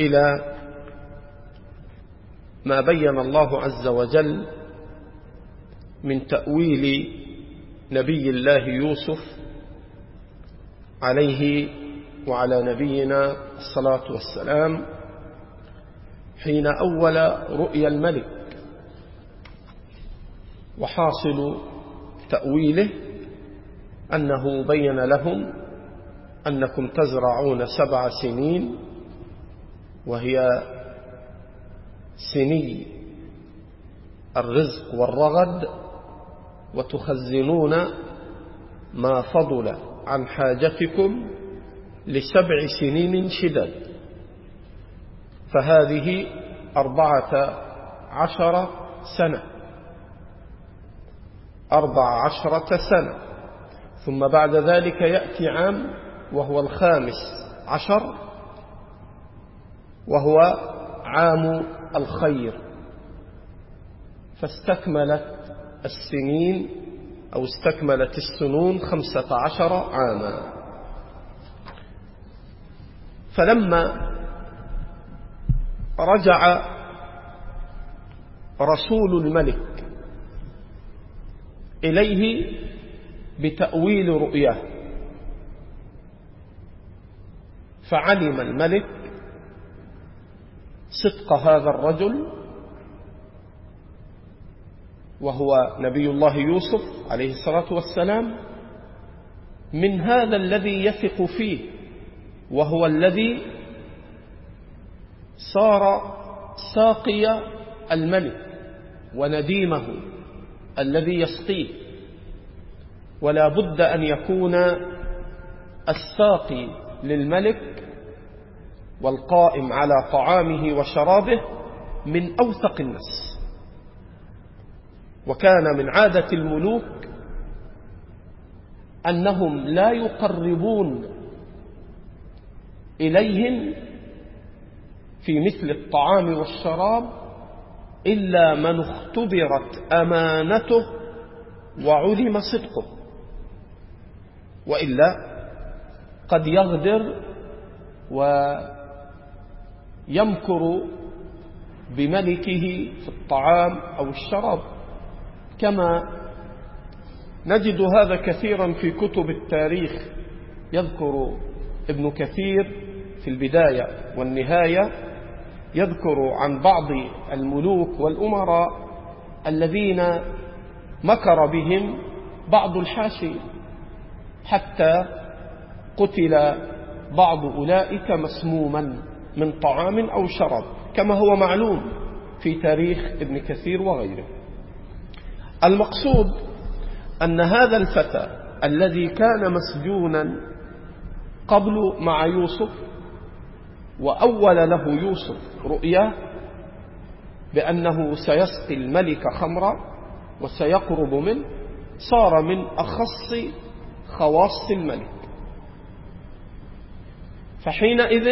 إلى ما بين الله عز وجل من تأويل نبي الله يوسف عليه وعلى نبينا الصلاة والسلام حين أول رؤيا الملك وحاصل تأويله أنه بين لهم أنكم تزرعون سبع سنين وهي سني الرزق والرغد وتخزنون ما فضل عن حاجتكم لسبع سنين شدد فهذه أربعة عشر سنة. أربع عشرة سنة. ثم بعد ذلك يأتي عام وهو الخامس عشر. وهو عام الخير. فاستكملت السنين أو استكملت السنون خمسة عشر عاما. فلما رجع رسول الملك إليه بتأويل رؤياه فعلم الملك صدق هذا الرجل وهو نبي الله يوسف عليه الصلاة والسلام من هذا الذي يثق فيه وهو الذي صار ساقي الملك ونديمه الذي يسقيه. ولا بد أن يكون الساقي للملك والقائم على طعامه وشرابه من أوثق الناس. وكان من عادة الملوك أنهم لا يقربون إليهم في مثل الطعام والشراب إلا من اختبرت أمانته وعلم صدقه وإلا قد يغدر ويمكر بملكه في الطعام أو الشراب. كما نجد هذا كثيرا في كتب التاريخ. يذكر ابن كثير في البداية والنهاية يذكر عن بعض الملوك والأمراء الذين مكر بهم بعض الحاشي حتى قتل بعض أولئك مسموما. من طعام أو شراب كما هو معلوم في تاريخ ابن كثير وغيره. المقصود أن هذا الفتى الذي كان مسجونا قبل مع يوسف وأول له يوسف رؤيا بأنه سيسقي الملك خمرا وسيقرب منه صار من أخص خواص الملك. فحينئذ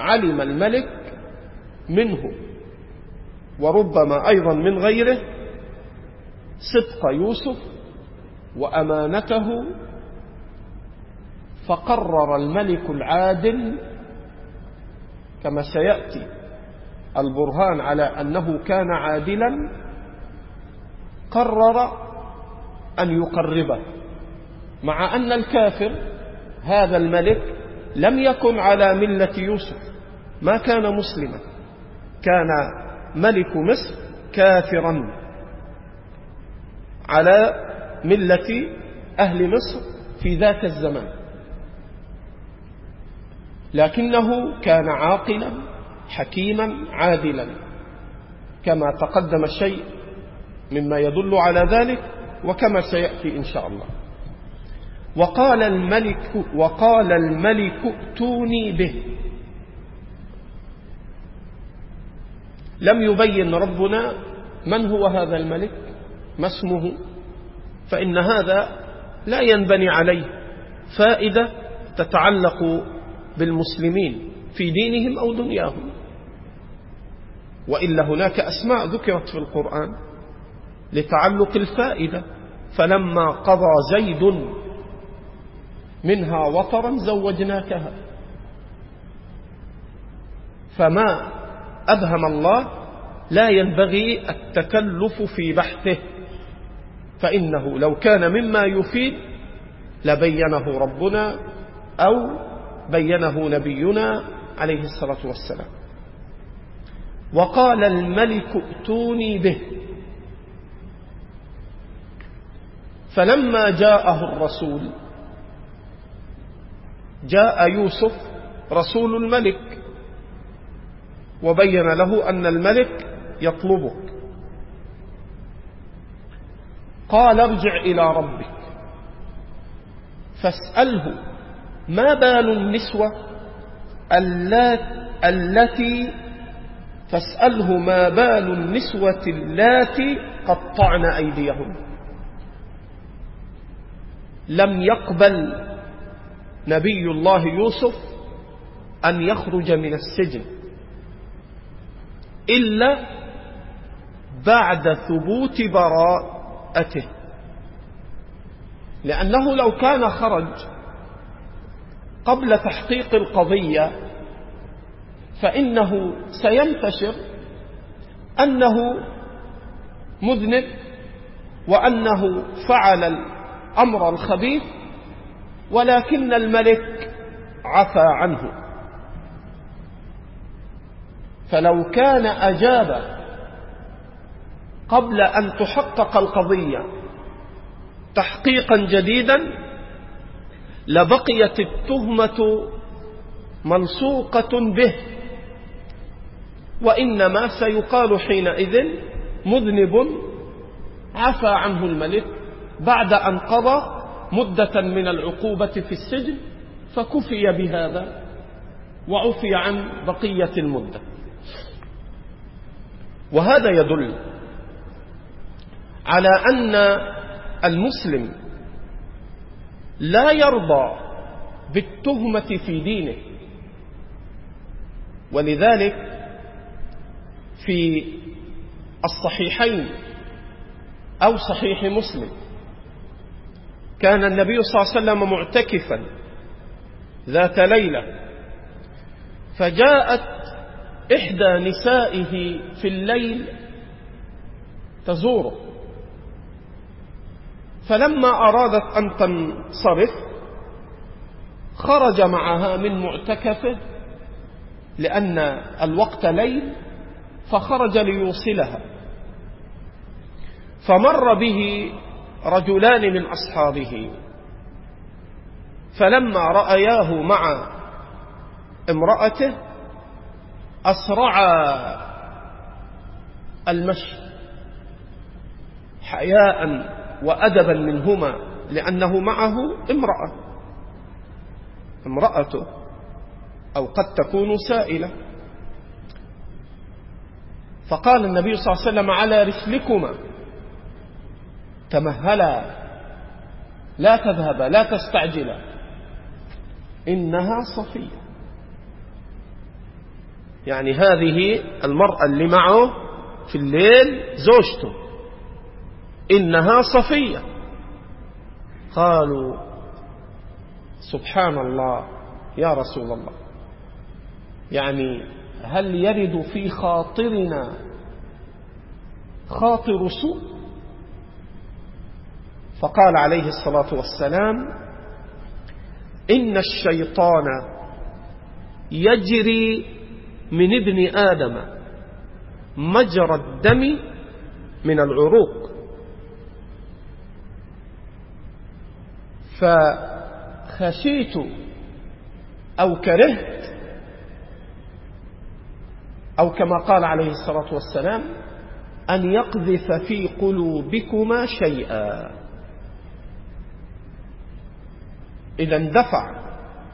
علم الملك منه. وربما أيضا من غيره صدق يوسف وأمانته فقرر الملك العادل كما سيأتي البرهان على أنه كان عادلا قرر أن يقربه مع أن الكافر هذا الملك لم يكن على ملة يوسف. ما كان مسلما. كان ملك مصر كافرا. على ملة أهل مصر في ذاك الزمان. لكنه كان عاقلا حكيما عادلا. كما تقدم الشيء مما يدل على ذلك وكما سيأتي إن شاء الله. وقال الملك وقال الملك ائتوني به. لم يبين ربنا من هو هذا الملك ما اسمه فإن هذا لا ينبني عليه فائدة تتعلق بالمسلمين في دينهم أو دنياهم. وإلا هناك أسماء ذكرت في القرآن لتعلق الفائدة فلما قضى زيد منها وطرا زوجناكها. فما أبهم الله لا ينبغي التكلف في بحثه. فإنه لو كان مما يفيد لبينه ربنا أو بينه نبينا عليه الصلاة والسلام. وقال الملك ائتوني به. فلما جاءه الرسول جاء يوسف رسول الملك وبين له أن الملك يطلبك. قال ارجع إلى ربك. فاسأله ما بال النسوة التي فاسأله ما بال النسوة اللاتي قطعن أيديهن؟ لم يقبل نبي الله يوسف أن يخرج من السجن إلا بعد ثبوت براءته. لأنه لو كان خرج قبل تحقيق القضية فإنه سينتشر أنه مذنب وأنه فعل الأمر الخبيث ولكن الملك عفى عنه. فلو كان أجاب قبل أن تحقق القضية تحقيقا جديدا لبقيت التهمة ملصوقة به. وإنما سيقال حينئذ مذنب عفى عنه الملك بعد أن قضى مدة من العقوبة في السجن فكفي بهذا وعفي عن بقية المدة. وهذا يدل على أن المسلم لا يرضى بالتهمة في دينه ولذلك في الصحيحين أو صحيح مسلم كان النبي صلى الله عليه وسلم معتكفا ذات ليلة فجاءت إحدى نسائه في الليل تزوره. فلما أرادت أن تنصرف خرج معها من معتكفه لأن الوقت ليل فخرج ليوصلها. فمر به رجلان من أصحابه. فلما رأياه مع امرأته أسرعا المشي حياء وأدبا منهما لأنه معه امرأة. امرأته أو قد تكون سائلة. فقال النبي صلى الله عليه وسلم على رسلكما تمهلا. لا تذهبا لا تستعجلا إنها صفية. يعني هذه المرأة اللي معه في الليل زوجته. إنها صفية. قالوا سبحان الله يا رسول الله يعني هل يرد في خاطرنا خاطر سوء؟ فقال عليه الصلاة والسلام إن الشيطان يجري من ابن آدم مجرى الدم من العروق. فخشيت أو كرهت أو كما قال عليه الصلاة والسلام أن يقذف في قلوبكما شيئا. إذا اندفع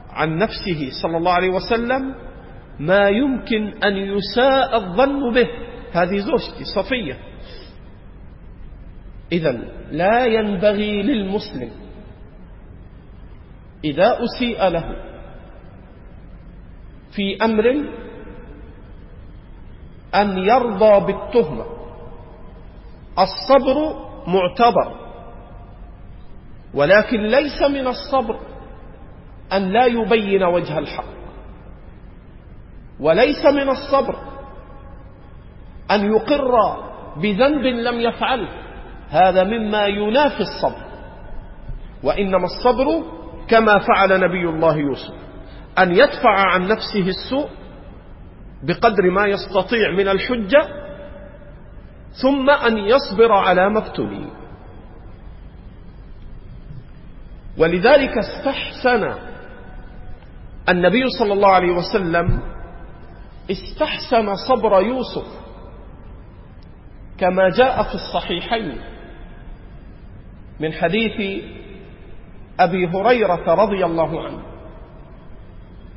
عن نفسه صلى الله عليه وسلم ما يمكن أن يساء الظن به. هذه زوجتي صفية. إذا لا ينبغي للمسلم إذا أسيء له في أمر أن يرضى بالتهمة. الصبر معتبر ولكن ليس من الصبر أن لا يبين وجه الحق. وليس من الصبر أن يقر بذنب لم يفعله هذا مما ينافي الصبر. وإنما الصبر كما فعل نبي الله يوسف. أن يدفع عن نفسه السوء بقدر ما يستطيع من الحجة ثم أن يصبر على ما ابتلي ولذلك استحسن النبي صلى الله عليه وسلم استحسن صبر يوسف كما جاء في الصحيحين من حديث أبي هريرة رضي الله عنه.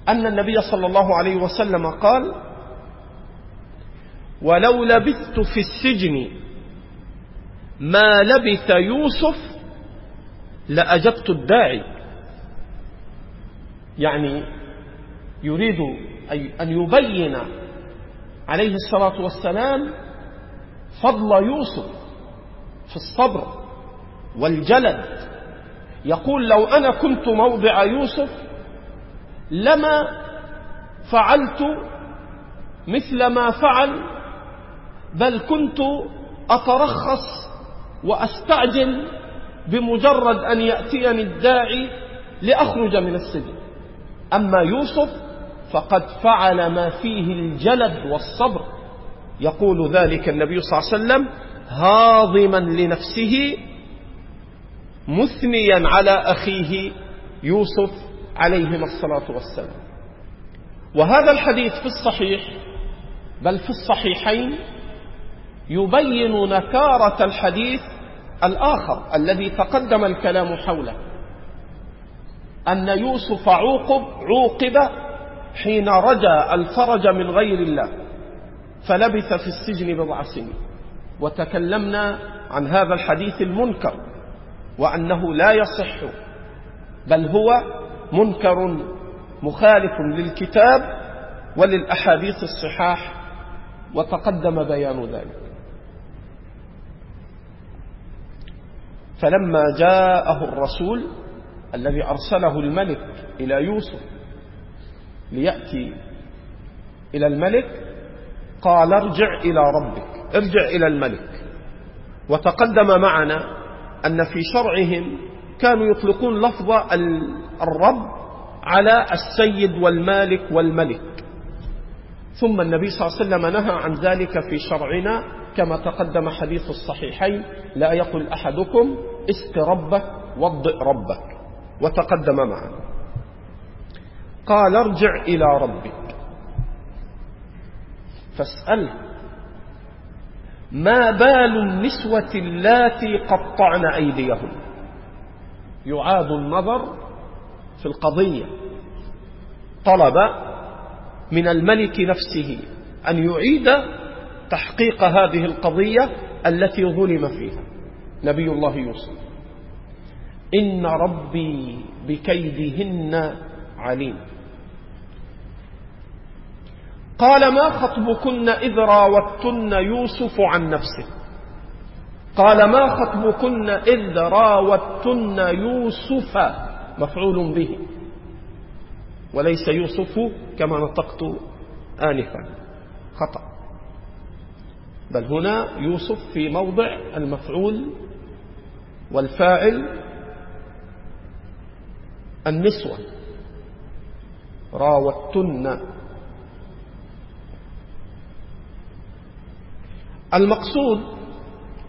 أن النبي صلى الله عليه وسلم قال ولو لبثت في السجن ما لبث يوسف لأجبت الداعي. يعني يريد أن يبين عليه الصلاة والسلام فضل يوسف في الصبر والجلد. يقول لو أنا كنت موضع يوسف لما فعلت مثل ما فعل بل كنت أترخص وأستعجل بمجرد أن يأتيني الداعي لأخرج من السجن. أما يوسف فقد فعل ما فيه الجلد والصبر. يقول ذلك النبي صلى الله عليه وسلم هاضما لنفسه مثنيا على أخيه يوسف عليهما الصلاة والسلام. وهذا الحديث في الصحيح بل في الصحيحين يبين نكارة الحديث الآخر الذي تقدم الكلام حوله. أن يوسف عوقب عوقب حين رجا الفرج من غير الله فلبث في السجن بضع سنين. وتكلمنا عن هذا الحديث المنكر وأنه لا يصح بل هو منكر مخالف للكتاب وللأحاديث الصحاح وتقدم بيان ذلك. فلما جاءه الرسول الذي أرسله الملك إلى يوسف ليأتي إلى الملك قال ارجع إلى ربك ارجع إلى الملك. وتقدم معنا أن في شرعهم كانوا يطلقون لفظ الرب على السيد والمالك والملك. ثم النبي صلى الله عليه وسلم نهى عن ذلك في شرعنا كما تقدم حديث الصحيحين لا يقل أحدكم اسق ربك وضئ ربك. وتقدم معنا. قال ارجع إلى ربك. فاسأله ما بال النسوة اللاتي قطعن أيديهم يعاد النظر في القضية. طلب من الملك نفسه أن يعيد تحقيق هذه القضية التي ظلم فيها. نبي الله يوسف. إن ربي بكيدهن عليم. قال ما خطبكن إذ راوتن يوسف عن نفسه؟ قال ما خطبكن إذ راوتن يوسف؟ مفعول به. وليس يوسف كما نطقت آنفا. خطأ. بل هنا يوسف في موضع المفعول والفاعل النسوة. راوتن. المقصود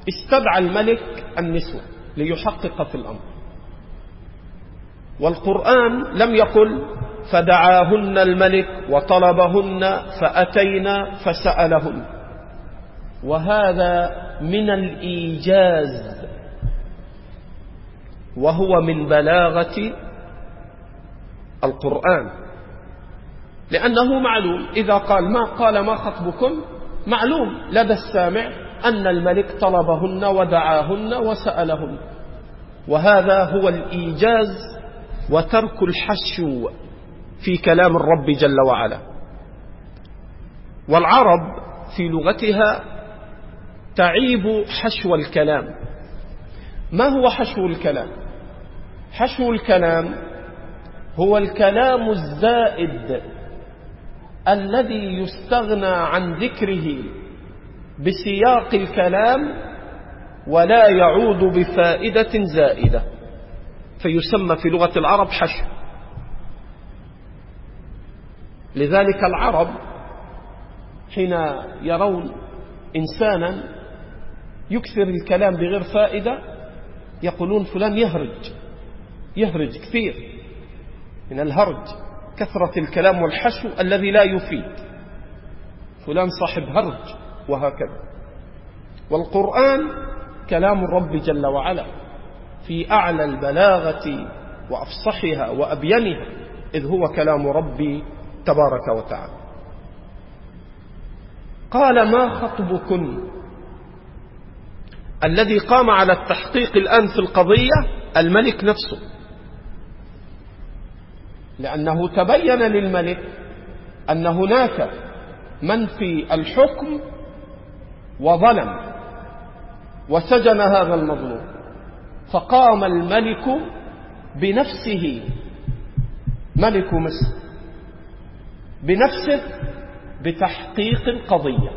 استدعى الملك النسوة ليحقق في الأمر. والقرآن لم يقل فدعاهن الملك وطلبهن فأتينا فسألهن. وهذا من الإيجاز وهو من بلاغة القرآن. لأنه معلوم إذا قال ما قال ما خطبكم معلوم لدى السامع أن الملك طلبهن ودعاهن وسألهن. وهذا هو الإيجاز وترك الحشو في كلام الرب جل وعلا. والعرب في لغتها تعيب حشو الكلام. ما هو حشو الكلام؟ حشو الكلام هو الكلام الزائد الذي يستغنى عن ذكره بسياق الكلام ولا يعود بفائدة زائدة فيسمى في لغة العرب حشو. لذلك العرب حين يرون إنسانا يكثر الكلام بغير فائدة يقولون فلان يهرج يهرج كثير من الهرج. كثرة الكلام والحشو الذي لا يفيد. فلان صاحب هرج وهكذا. والقرآن كلام الرب جل وعلا في أعلى البلاغة وأفصحها وأبينها إذ هو كلام ربي تبارك وتعالى. قال ما خطبكن؟ الذي قام على التحقيق الآن في القضية الملك نفسه. لأنه تبين للملك أن هناك من في الحكم وظلم وسجن هذا المظلوم فقام الملك بنفسه ملك مصر بنفسه بتحقيق القضية.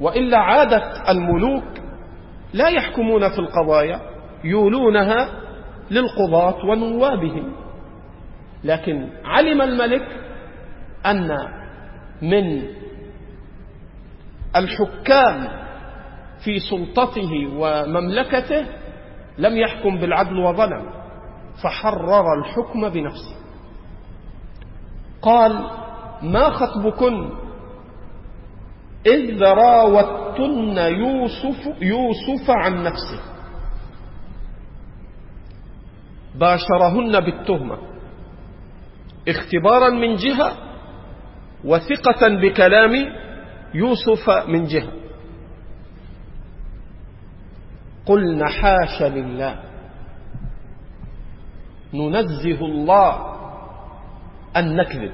وإلا عادة الملوك لا يحكمون في القضايا يولونها للقضاة ونوابهم. لكن علم الملك أن من الحكام في سلطته ومملكته لم يحكم بالعدل وظلم فحرر الحكم بنفسه. قال ما خطبكن إذ راوتن يوسف, يوسف عن نفسه؟ باشرهن بالتهمة. اختبارا من جهة وثقة بكلام يوسف من جهة. قلنا حاش لله. ننزه الله أن نكذب.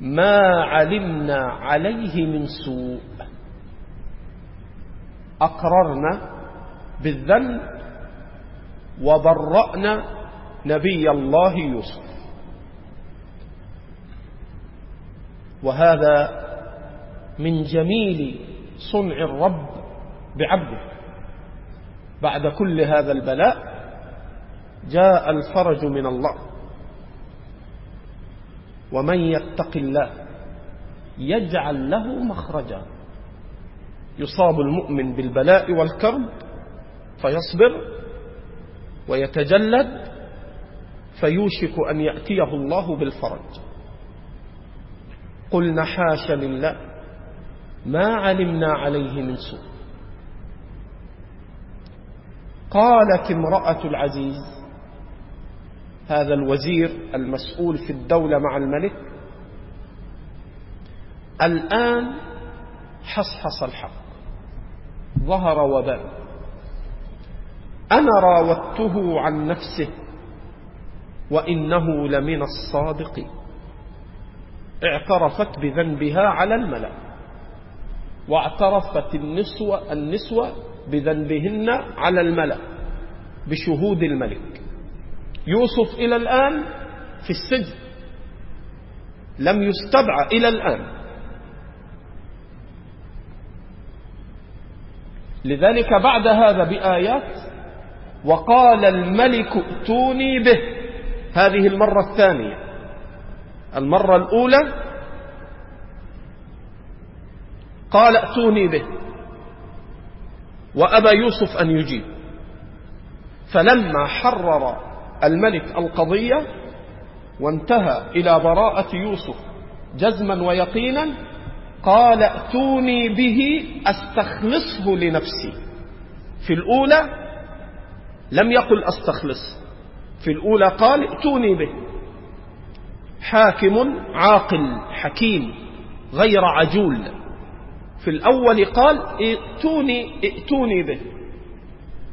ما علمنا عليه من سوء. أقررنا بالذنب وبرأنا نبي الله يوسف. وهذا من جميل صنع الرب بعبده. بعد كل هذا البلاء جاء الفرج من الله. ومن يتق الله يجعل له مخرجا. يصاب المؤمن بالبلاء والكرب فيصبر ويتجلد فيوشك أن يأتيه الله بالفرج. قلنا حاش لله ما علمنا عليه من سوء. قالت امرأة العزيز هذا الوزير المسؤول في الدولة مع الملك الآن حصحص الحق ظهر وبان أنا راودته عن نفسه وإنه لمن الصادقين اعترفت بذنبها على الملأ. واعترفت النسوة, النسوة بذنبهن على الملأ بشهود الملك. يوسف إلى الآن في السجن. لم يستدعى إلى الآن. لذلك بعد هذا بآيات وقال الملك ائتوني به. هذه المرة الثانية. المرة الأولى قال ائتوني به وأبى يوسف أن يجيب. فلما حرر الملك القضية وانتهى إلى براءة يوسف جزما ويقينا قال ائتوني به أستخلصه لنفسي. في الأولى لم يقل أستخلص في الأولى قال ائتوني به. حاكم عاقل حكيم غير عجول. في الأول قال ائتوني ائتوني به.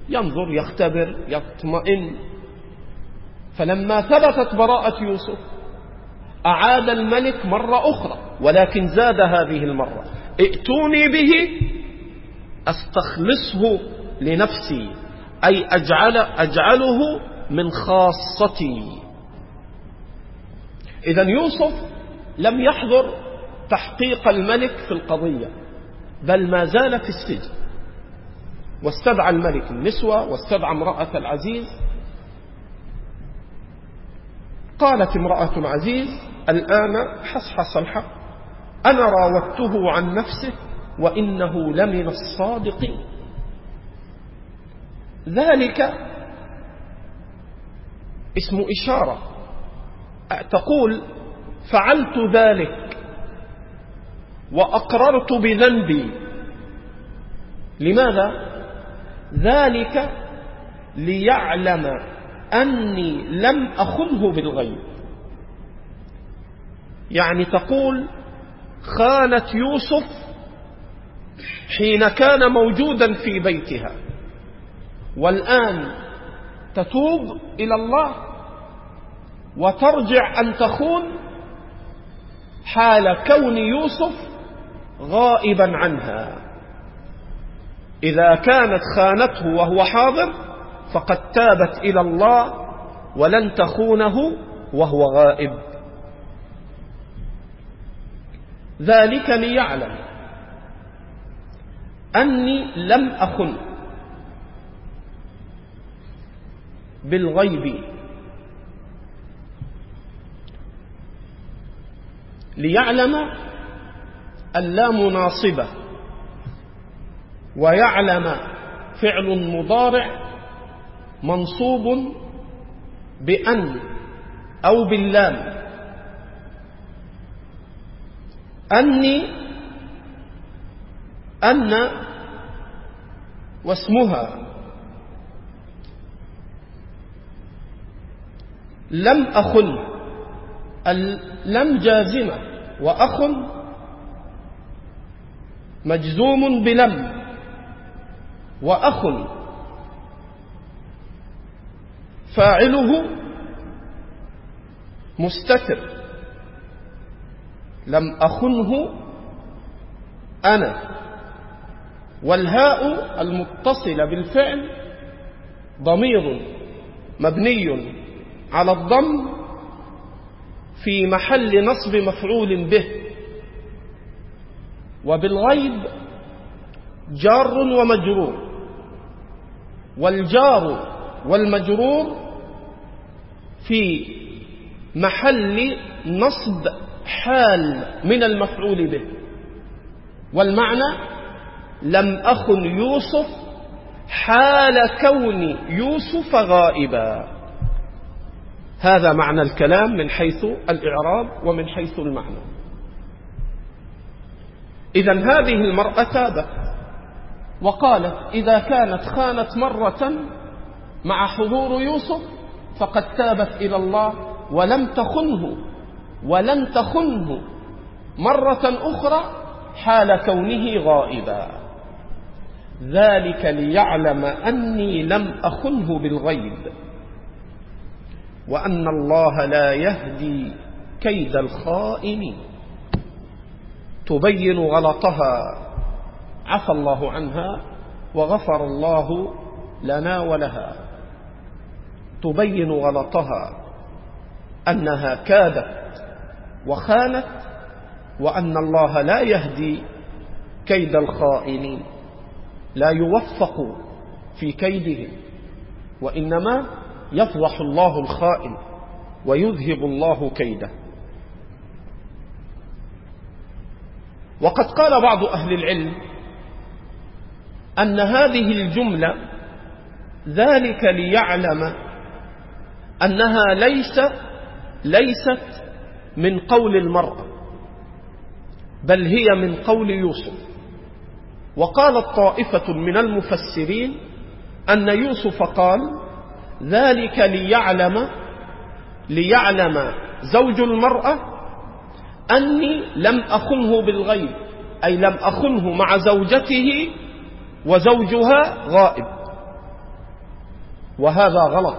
ينظر يختبر يطمئن. فلما ثبتت براءة يوسف أعاد الملك مرة أخرى ولكن زاد هذه المرة. ائتوني به أستخلصه لنفسي أي أجعل أجعله من خاصتي. إذا يوسف لم يحضر تحقيق الملك في القضية بل ما زال في السجن. واستدعى الملك النسوة واستدعى امرأة العزيز. قالت امرأة العزيز الآن حصحص الحق. أنا راودته عن نفسه وإنه لمن الصادقين. ذلك اسم إشارة. تقول فعلت ذلك وأقررت بذنبي. لماذا؟ ذلك ليعلم أني لم أخنه بالغيب. يعني تقول خانت يوسف حين كان موجودا في بيتها. والآن تتوب إلى الله؟ وترجع أن تخون حال كون يوسف غائبا عنها. إذا كانت خانته وهو حاضر فقد تابت إلى الله ولن تخونه وهو غائب. ذلك ليعلم أني لم أخن بالغيب ليعلم اللام ناصبة ويعلم فعل مضارع منصوب بأن أو باللام. أني أن واسمها. لم أخن لم جازمة. وأخ مجزوم بلم وأخ فاعله مستتر لم أخنه أنا والهاء المتصلة بالفعل ضمير مبني على الضم في محل نصب مفعول به. وبالغيب جار ومجرور. والجار والمجرور في محل نصب حال من المفعول به. والمعنى لم أخن يوسف حال كون يوسف غائبا. هذا معنى الكلام من حيث الإعراب ومن حيث المعنى. إذا هذه المرأة تابت وقالت إذا كانت خانت مرة مع حضور يوسف فقد تابت إلى الله ولم تخنه ولن تخنه. مرة أخرى حال كونه غائبا. ذلك ليعلم أني لم أخنه بالغيب. وأن الله لا يهدي كيد الخائنين. تبين غلطها عفى الله عنها وغفر الله لنا ولها. تبين غلطها أنها كادت وخانت وأن الله لا يهدي كيد الخائنين. لا يوفق في كيدهم وإنما يفضح الله الخائن ويذهب الله كيده. وقد قال بعض أهل العلم أن هذه الجملة ذلك ليعلم أنها ليس ليست من قول المرأة بل هي من قول يوسف. وقالت طائفة من المفسرين أن يوسف قال ذلك ليعلم ليعلم زوج المرأة أني لم أخنه بالغيب أي لم أخنه مع زوجته وزوجها غائب. وهذا غلط.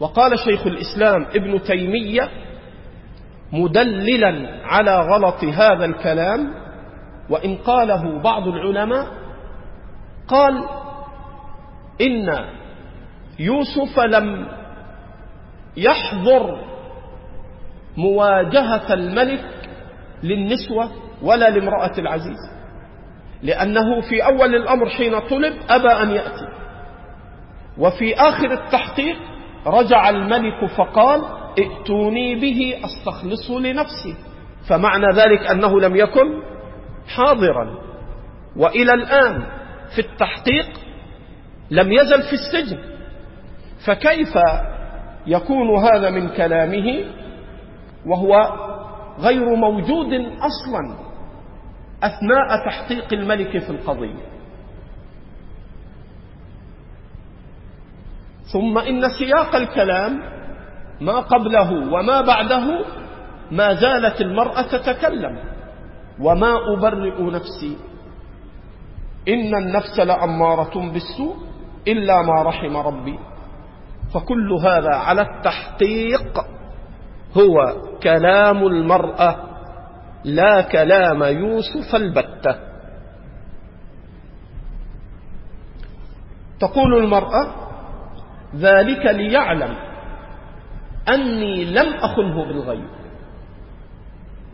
وقال شيخ الإسلام ابن تيمية مدللا على غلط هذا الكلام وإن قاله بعض العلماء قال إن يوسف لم يحضر مواجهة الملك للنسوة ولا لامرأة العزيز لأنه في أول الأمر حين طلب أبى أن يأتي وفي آخر التحقيق رجع الملك فقال ائتوني به أستخلصه لنفسي فمعنى ذلك أنه لم يكن حاضرا. وإلى الآن في التحقيق لم يزل في السجن فكيف يكون هذا من كلامه وهو غير موجود أصلا أثناء تحقيق الملك في القضية؟ ثم إن سياق الكلام ما قبله وما بعده ما زالت المرأة تتكلم وما أبرئ نفسي. إن النفس لأمارة بالسوء إلا ما رحم ربي. فكل هذا على التحقيق هو كلام المرأة لا كلام يوسف البتة. تقول المرأة ذلك ليعلم أني لم أخنه بالغيب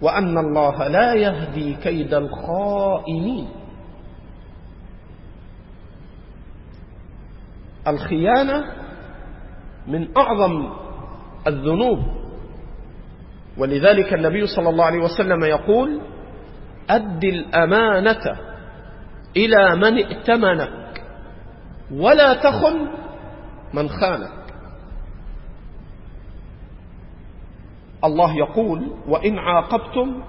وأن الله لا يهدي كيد الخائنين. الخيانة من أعظم الذنوب. ولذلك النبي صلى الله عليه وسلم يقول أد الأمانة إلى من ائتمنك ولا تخن من خانك. الله يقول وإن عاقبتم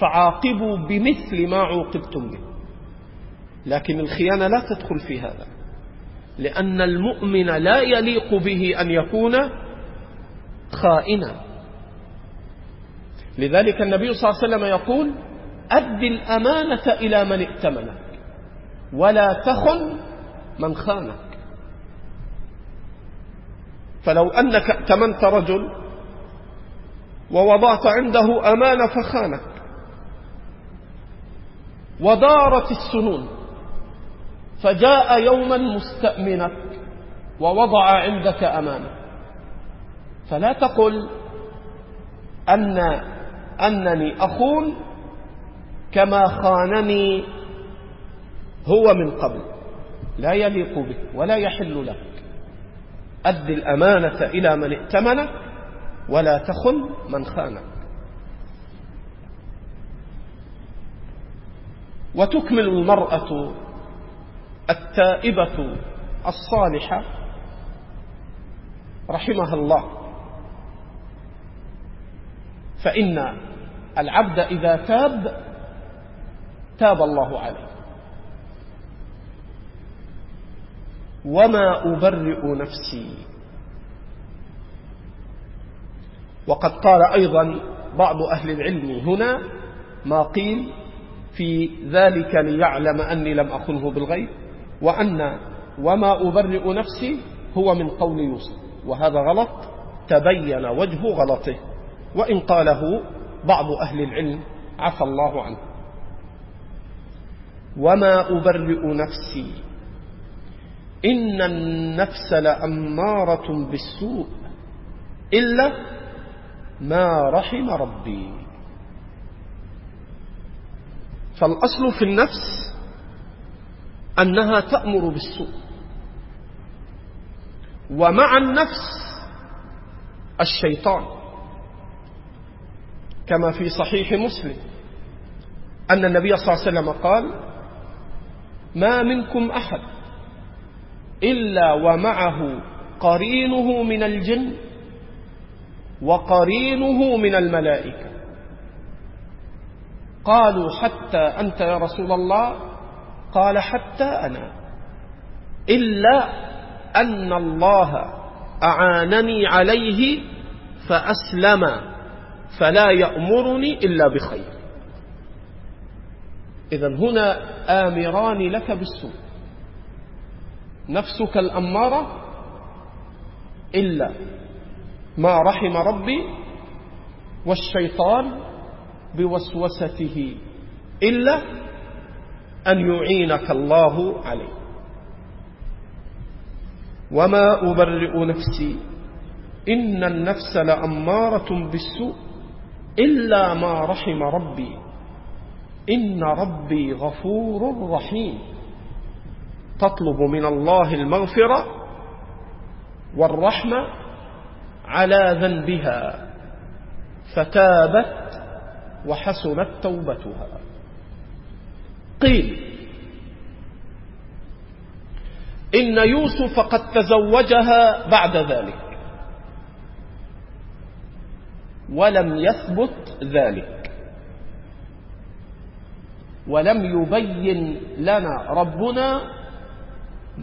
فعاقبوا بمثل ما عوقبتم به. لكن الخيانة لا تدخل في هذا. لأن المؤمن لا يليق به أن يكون خائنا. لذلك النبي صلى الله عليه وسلم يقول أد الأمانة إلى من ائتمنك ولا تخن من خانك. فلو أنك ائتمنت رجل ووضعت عنده أمانة فخانك. ودارت السنون. فجاء يوما مستأمنك ووضع عندك أمانة. فلا تقل أن أنني أخون كما خانني هو من قبل. لا يليق به ولا يحل لك. أد الأمانة إلى من ائتمنك ولا تخن من خانك. وتكمل المرأة التائبة الصالحة رحمها الله. فإن العبد إذا تاب تاب الله عليه. وما أبرئ نفسي. وقد قال أيضا بعض أهل العلم هنا ما قيل في ذلك ليعلم أني لم أخنه بالغيب. وأن وما أبرئ نفسي هو من قول يوسف وهذا غلط تبين وجه غلطه وإن قاله بعض أهل العلم عفى الله عنه. وما أبرئ نفسي إن النفس لأمارة بالسوء إلا ما رحم ربي. فالأصل في النفس أنها تأمر بالسوء. ومع النفس الشيطان. كما في صحيح مسلم. أن النبي صلى الله عليه وسلم قال ما منكم أحد إلا ومعه قرينه من الجن وقرينه من الملائكة. قالوا حتى أنت يا رسول الله قال حتى أنا. إلا أن الله أعانني عليه فأسلم فلا يأمرني إلا بخير. إذا هنا آمران لك بالسوء. نفسك الأمارة إلا ما رحم ربي والشيطان بوسوسته. إلا أن يعينك الله عليه. وما أبرئ نفسي إن النفس لأمارة بالسوء إلا ما رحم ربي. إن ربي غفور رحيم. تطلب من الله المغفرة والرحمة على ذنبها فتابت وحسنت توبتها. قيل إن يوسف قد تزوجها بعد ذلك ولم يثبت ذلك ولم يبين لنا ربنا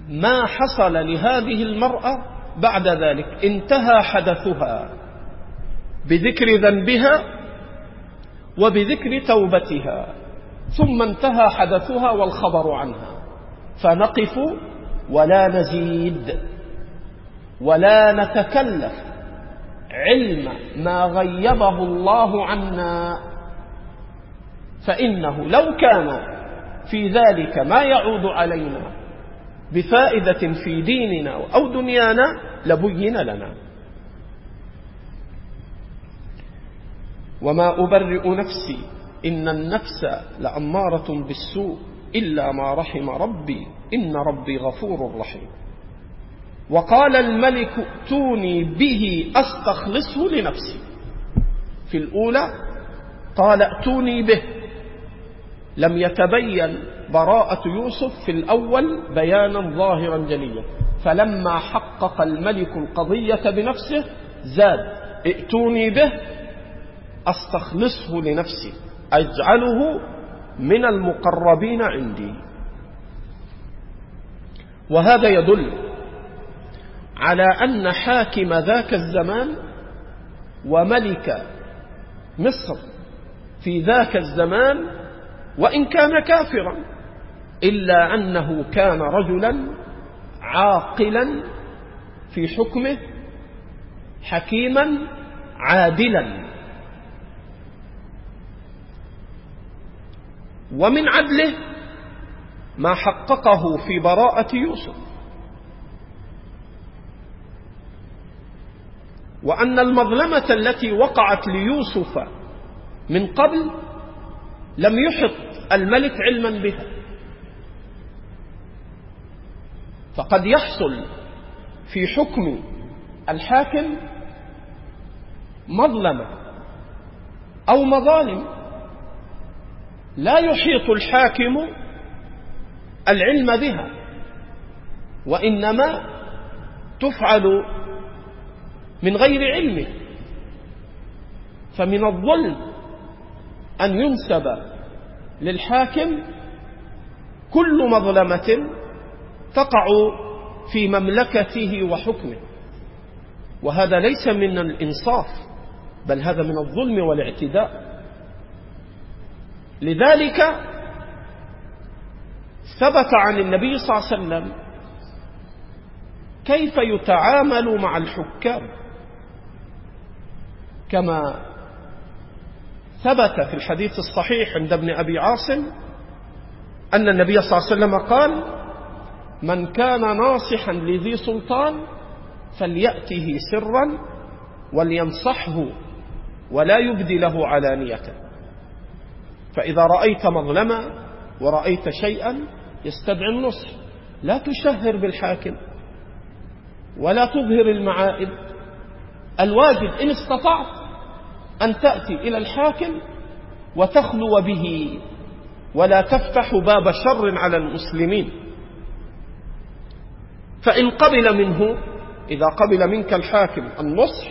ما حصل لهذه المرأة بعد ذلك انتهى حدثها بذكر ذنبها وبذكر توبتها ثم انتهى حدثها والخبر عنها. فنقف ولا نزيد ولا نتكلف. علم ما غيبه الله عنا. فإنه لو كان في ذلك ما يعود علينا بفائدة في ديننا أو دنيانا لبين لنا. وما أبرئ نفسي إن النفس لأمارة بالسوء إلا ما رحم ربي إن ربي غفور رحيم. وقال الملك ائتوني به أستخلصه لنفسي. في الأولى قال ائتوني به. لم يتبين براءة يوسف في الأول بيانا ظاهرا جليا. فلما حقق الملك القضية بنفسه زاد ائتوني به أستخلصه لنفسي. أجعله من المقربين عندي. وهذا يدل على أن حاكم ذاك الزمان وملك مصر في ذاك الزمان وإن كان كافرا إلا أنه كان رجلا عاقلا في حكمه حكيما عادلا. ومن عدله ما حققه في براءة يوسف. وأن المظلمة التي وقعت ليوسف من قبل لم يحط الملك علما بها. فقد يحصل في حكم الحاكم مظلمة أو مظالم. لا يحيط الحاكم العلم بها وإنما تفعل من غير علمه فمن الظلم أن ينسب للحاكم كل مظلمة تقع في مملكته وحكمه. وهذا ليس من الإنصاف بل هذا من الظلم والاعتداء. لذلك ثبت عن النبي صلى الله عليه وسلم كيف يتعامل مع الحكام. كما ثبت في الحديث الصحيح عند ابن أبي عاصم أن النبي صلى الله عليه وسلم قال من كان ناصحا لذي سلطان فليأته سرا ولينصحه ولا يبدي له علانية. فإذا رأيت مظلما ورأيت شيئا يستدعي النصح. لا تشهر بالحاكم ولا تظهر المعائب. الواجب إن استطعت أن تأتي إلى الحاكم وتخلو به ولا تفتح باب شر على المسلمين. فإن قبل منه إذا قبل منك الحاكم النصح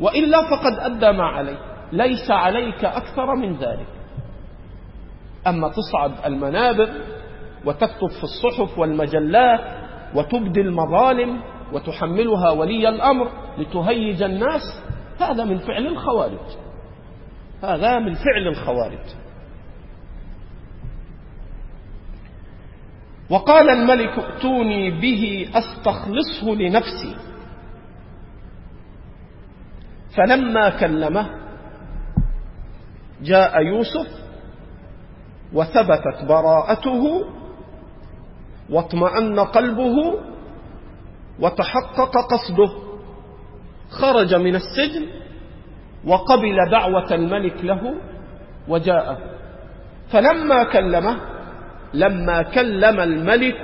وإلا فقد أدى ما عليه. ليس عليك أكثر من ذلك. أما تصعد المنابر وتكتب في الصحف والمجلات وتبدي المظالم وتحملها ولي الأمر لتهيج الناس هذا من فعل الخوارج. هذا من فعل الخوارج. وقال الملك ائتوني به أستخلصه لنفسي. فلما كلمه جاء يوسف وثبتت براءته واطمأن قلبه وتحقق قصده. خرج من السجن وقبل دعوة الملك له وجاء فلما كلمه لما كلم الملك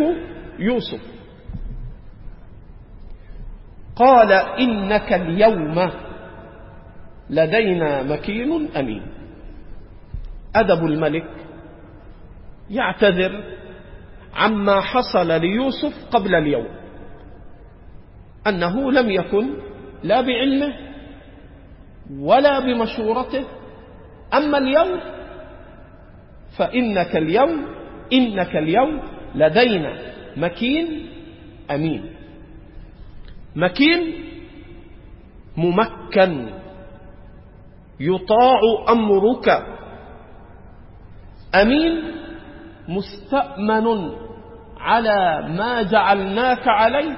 يوسف قال إنك اليوم لدينا مكين أمين. أدب الملك يعتذر عما حصل ليوسف قبل اليوم أنه لم يكن لا بعلمه ولا بمشورته أما اليوم فإنك اليوم إنك اليوم لدينا مكين أمين مكين ممكن يطاع أمرك أمين مستأمن على ما جعلناك عليه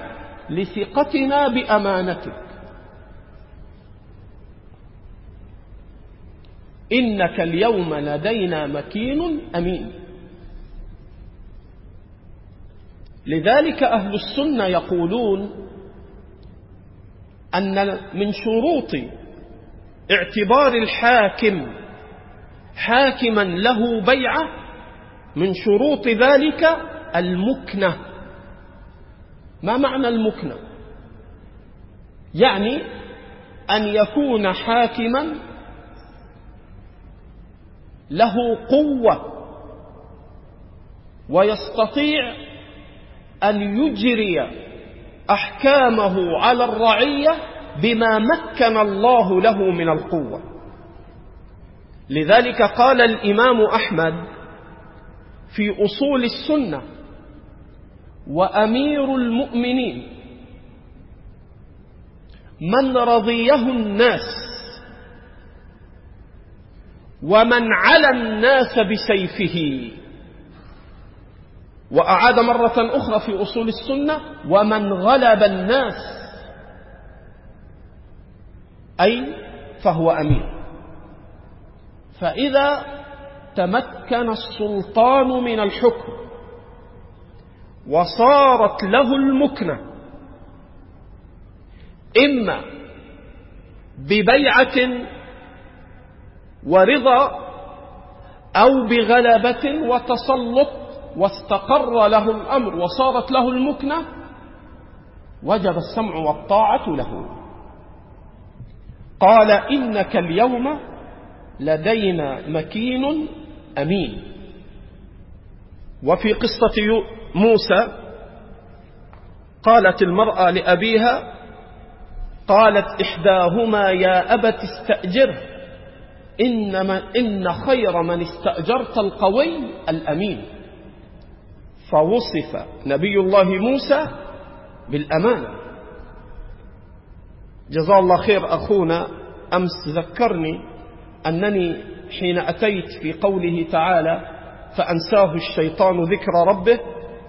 لثقتنا بأمانتك. إنك اليوم لدينا مكين أمين. لذلك أهل السنة يقولون أن من شروط اعتبار الحاكم حاكما له بيعة من شروط ذلك المكنة. ما معنى المكنة؟ يعني أن يكون حاكما له قوة ويستطيع أن يجري أحكامه على الرعية بما مكن الله له من القوة. لذلك قال الإمام أحمد في أصول السنة وأمير المؤمنين من رضيه الناس ومن على الناس بسيفه. وأعاد مرة أخرى في أصول السنة ومن غلب الناس أي فهو أمين فإذا تمكن السلطان من الحكم وصارت له المكنة إما ببيعة ورضا أو بغلبة وتسلط واستقر له الأمر وصارت له المكنة وجب السمع والطاعة له. قال إنك اليوم لدينا مكين أمين. وفي قصة موسى قالت المرأة لأبيها قالت إحداهما يا أبت استأجره إنما إن خير من استأجرت القوي الأمين. فوصف نبي الله موسى بالأمانة جزا الله خير أخونا أمس ذكرني أنني حين أتيت في قوله تعالى فأنساه الشيطان ذكر ربه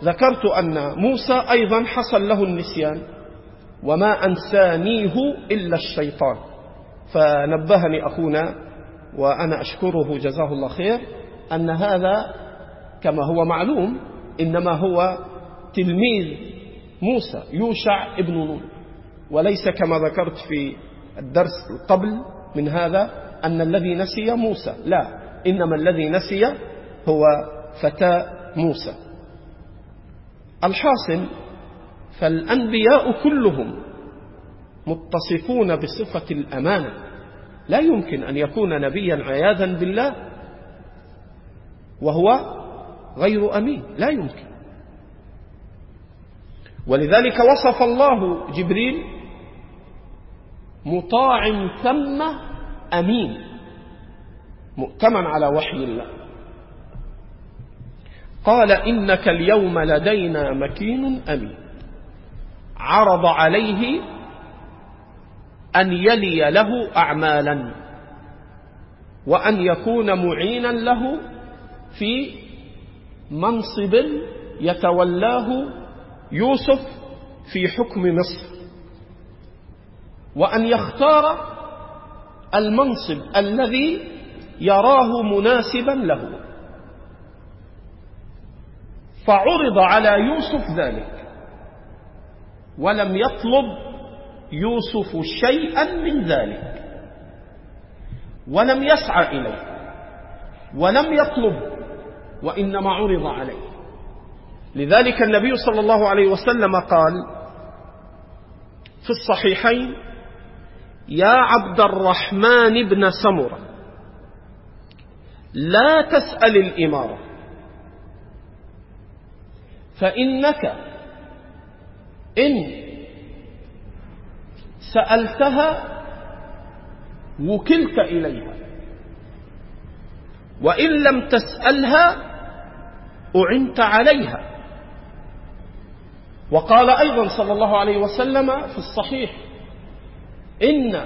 ذكرت أن موسى أيضا حصل له النسيان وما أنسانيه إلا الشيطان. فنبهني أخونا وأنا أشكره جزاه الله خير أن هذا كما هو معلوم إنما هو تلميذ موسى يوشع ابن نون. وليس كما ذكرت في الدرس قبل من هذا أن الذي نسي موسى. لا إنما الذي نسي هو فتى موسى. الحاصل فالأنبياء كلهم متصفون بصفة الأمانة. لا يمكن أن يكون نبيا عياذا بالله وهو غير أمين. لا يمكن. ولذلك وصف الله جبريل مطاع ثم أمين. مؤتمن على وحي الله. قال إنك اليوم لدينا مكين أمين. عرض عليه أن يلي له أعمالا وأن يكون معينا له في منصب يتولاه يوسف في حكم مصر. وأن يختار المنصب الذي يراه مناسبا له. فعرض على يوسف ذلك ولم يطلب يوسف شيئا من ذلك ولم يسعى إليه ولم يطلب وإنما عرض عليه. لذلك النبي صلى الله عليه وسلم قال في الصحيحين يا عبد الرحمن بن سمرة لا تسأل الإمارة فإنك إن سألتها وكلت إليها وإن لم تسألها أعنت عليها. وقال أيضا صلى الله عليه وسلم في الصحيح إن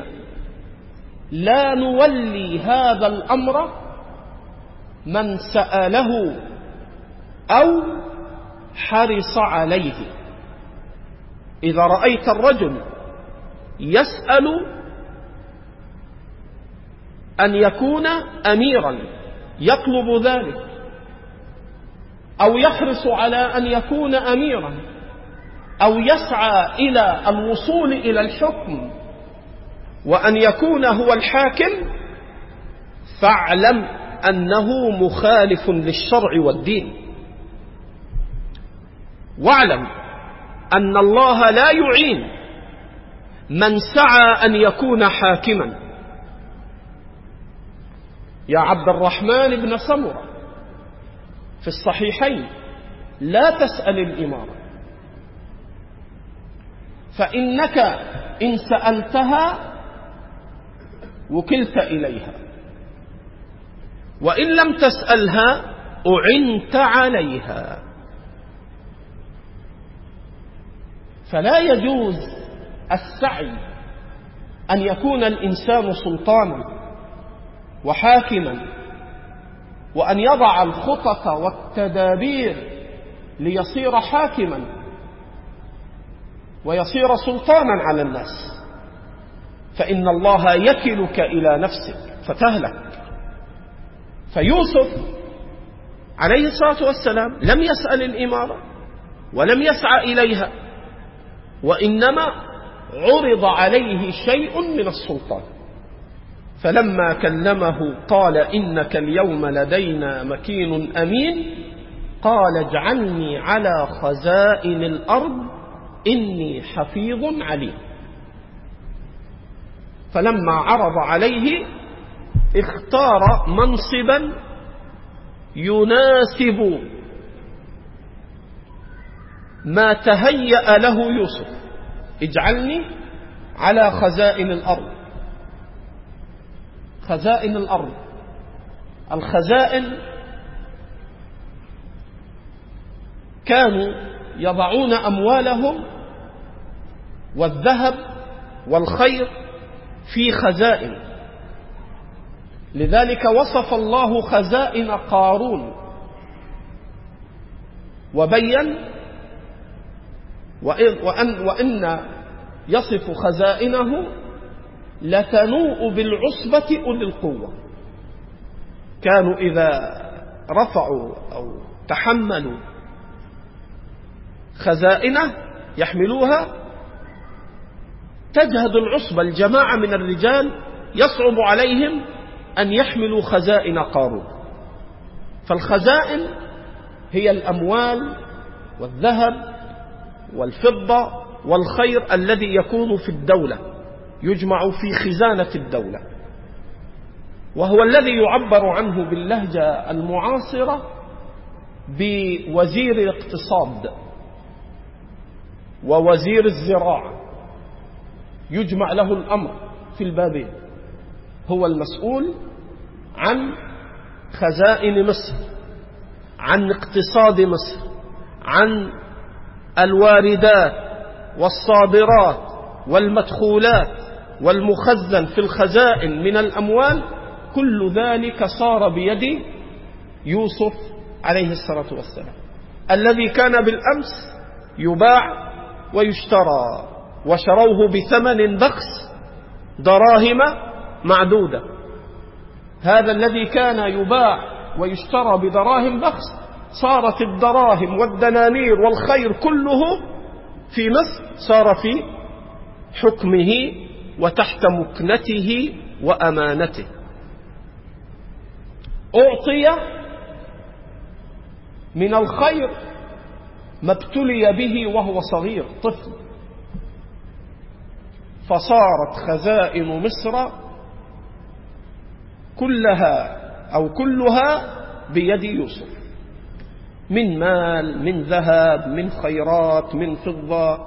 لا نولي هذا الأمر من سأله أو حرص عليه. إذا رأيت الرجل يسأل أن يكون أميرا يطلب ذلك أو يحرص على أن يكون أميرا أو يسعى إلى الوصول إلى الحكم وأن يكون هو الحاكم فاعلم أنه مخالف للشرع والدين. واعلم أن الله لا يعين من سعى أن يكون حاكما. يا عبد الرحمن بن سمرة في الصحيحين لا تسأل الإمارة. فإنك إن سألتها وكلت إليها. وإن لم تسألها أعنت عليها. فلا يجوز السعي أن يكون الإنسان سلطانا وحاكما وأن يضع الخطط والتدابير ليصير حاكما ويصير سلطانا على الناس. فإن الله يكلك إلى نفسك. فتهلك فيوسف عليه الصلاة والسلام لم يسأل الإمارة ولم يسعى إليها وإنما عرض عليه شيء من السلطان. فلما كلمه قال إنك اليوم لدينا مكين أمين قال اجعلني على خزائن الأرض إني حفيظ عليم. فلما عرض عليه اختار منصبا يناسب ما تهيأ له يوسف. اجعلني على خزائن الأرض. خزائن الأرض. الخزائن كانوا يضعون أموالهم والذهب والخير في خزائن. لذلك وصف الله خزائن قارون. وبين وإن, وأن, وإن يصف خزائنه لتنوء بالعصبة أولي القوة. كانوا إذا رفعوا أو تحملوا خزائنه يحملوها تجهد العصبة الجماعة من الرجال يصعب عليهم أن يحملوا خزائن قارون. فالخزائن هي الأموال والذهب والفضة والخير الذي يكون في الدولة يجمع في خزانة الدولة. وهو الذي يعبر عنه باللهجة المعاصرة بوزير الاقتصاد ووزير الزراعة. يجمع له الأمر في البابين. هو المسؤول عن خزائن مصر عن اقتصاد مصر عن الواردات والصادرات والمدخولات والمخزن في الخزائن من الأموال كل ذلك صار بيد يوسف عليه الصلاة والسلام. الذي كان بالأمس يباع ويشترى. وشروه بثمن بخس دراهم معدودة. هذا الذي كان يباع ويشترى بدراهم بخس صارت الدراهم والدنانير والخير كله في مصر صار في حكمه وتحت مكنته وأمانته. أعطي من الخير ما ابتلي به وهو صغير طفل. فصارت خزائن مصر كلها أو كلها بيد يوسف. من مال من ذهب من خيرات من فضة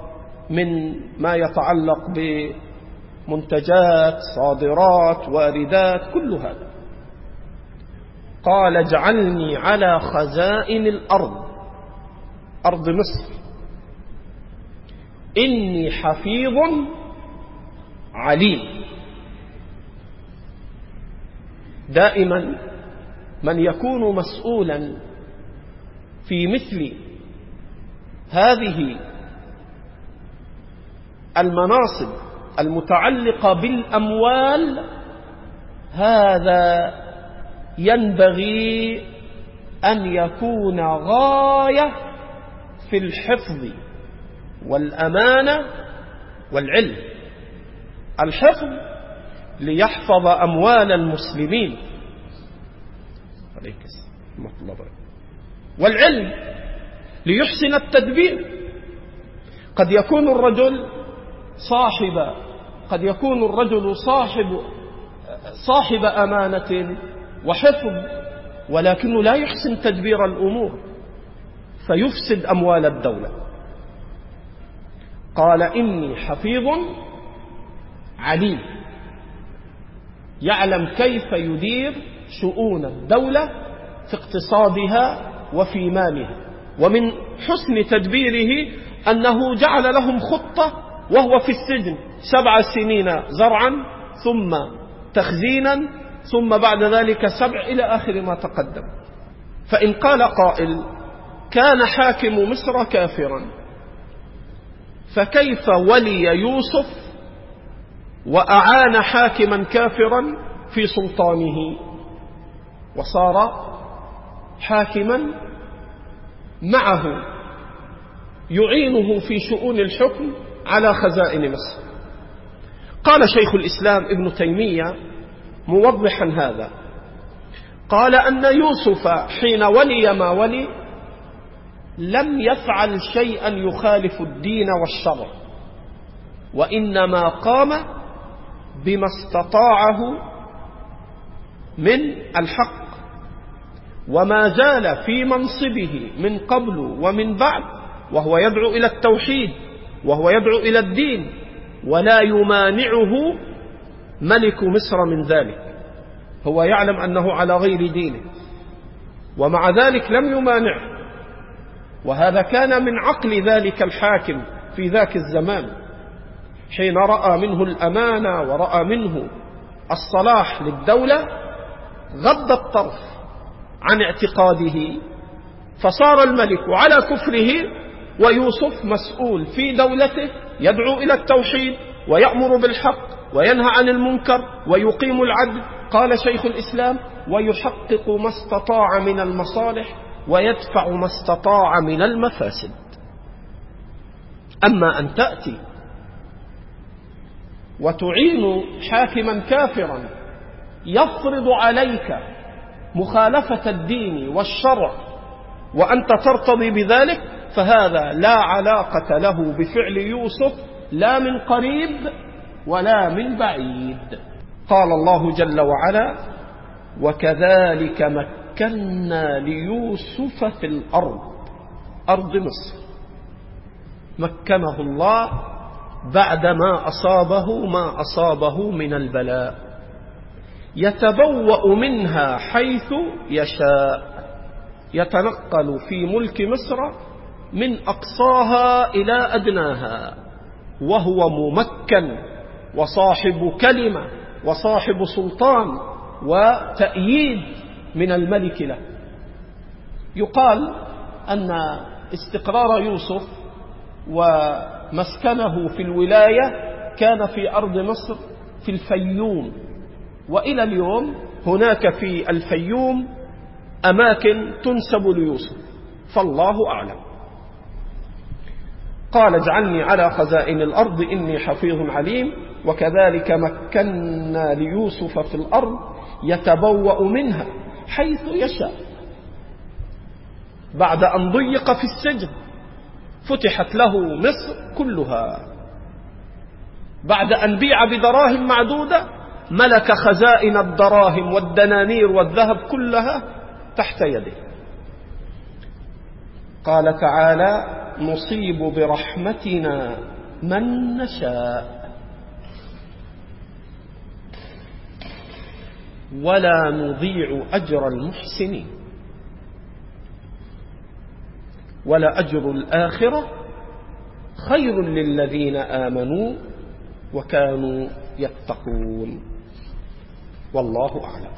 من ما يتعلق بمنتجات صادرات واردات كل هذا. قال اجعلني على خزائن الأرض أرض مصر. إني حفيظ عليم. دائما من يكون مسؤولا في مثل هذه المناصب المتعلقة بالأموال هذا ينبغي أن يكون غاية في الحفظ والأمانة والعلم. الحفظ ليحفظ أموال المسلمين. عليك والعلم ليحسن التدبير. قد يكون الرجل صاحب قد يكون الرجل صاحب صاحب أمانة وحفظ ولكنه لا يحسن تدبير الأمور فيفسد أموال الدولة. قال إني حفيظ عليم. يعلم كيف يدير شؤون الدولة في اقتصادها وفي مالها. ومن حسن تدبيره أنه جعل لهم خطة وهو في السجن سبع سنين زرعا ثم تخزينا ثم بعد ذلك سبع إلى آخر ما تقدم. فإن قال قائل كان حاكم مصر كافرا فكيف ولي يوسف وأعان حاكما كافرا في سلطانه. وصار حاكما معه يعينه في شؤون الحكم على خزائن مصر. قال شيخ الإسلام ابن تيمية موضحا هذا قال أن يوسف حين ولي ما ولي لم يفعل شيئا يخالف الدين والشرع وإنما قام بما استطاعه من الحق. وما زال في منصبه من قبل ومن بعد وهو يدعو إلى التوحيد وهو يدعو إلى الدين ولا يمانعه ملك مصر من ذلك. هو يعلم أنه على غير دينه ومع ذلك لم يمانعه. وهذا كان من عقل ذلك الحاكم في ذاك الزمان. حين رأى منه الأمانة ورأى منه الصلاح للدولة غض الطرف عن اعتقاده فصار الملك على كفره ويوسف مسؤول في دولته يدعو إلى التوحيد ويأمر بالحق وينهى عن المنكر ويقيم العدل. قال شيخ الإسلام ويحقق ما استطاع من المصالح ويدفع ما استطاع من المفاسد. أما أن تأتي وتعين حاكما كافرا يفرض عليك مخالفة الدين والشرع وأنت ترتضي بذلك فهذا لا علاقة له بفعل يوسف لا من قريب ولا من بعيد. قال الله جل وعلا وكذلك مكنا ليوسف في الأرض. أرض مصر. مكنه الله بعدما أصابه ما أصابه من البلاء. يتبوأ منها حيث يشاء. يتنقل في ملك مصر من أقصاها إلى أدناها. وهو ممكن وصاحب كلمة وصاحب سلطان وتأييد من الملك له. يقال أن استقرار يوسف ومسكنه في الولاية كان في أرض مصر في الفيوم. وإلى اليوم هناك في الفيوم أماكن تنسب ليوسف فالله أعلم. قال اجعلني على خزائن الأرض إني حفيظ عليم وكذلك مكنا ليوسف في الأرض يتبوأ منها حيث يشاء. بعد أن ضيق في السجن فتحت له مصر كلها. بعد أن بيع بدراهم معدودة ملك خزائن الدراهم والدنانير والذهب كلها تحت يده. قال تعالى نصيب برحمتنا من نشاء. ولا نضيع أجر المحسنين. ولا أجر الآخرة خير للذين آمنوا وكانوا يتقون. والله أعلم.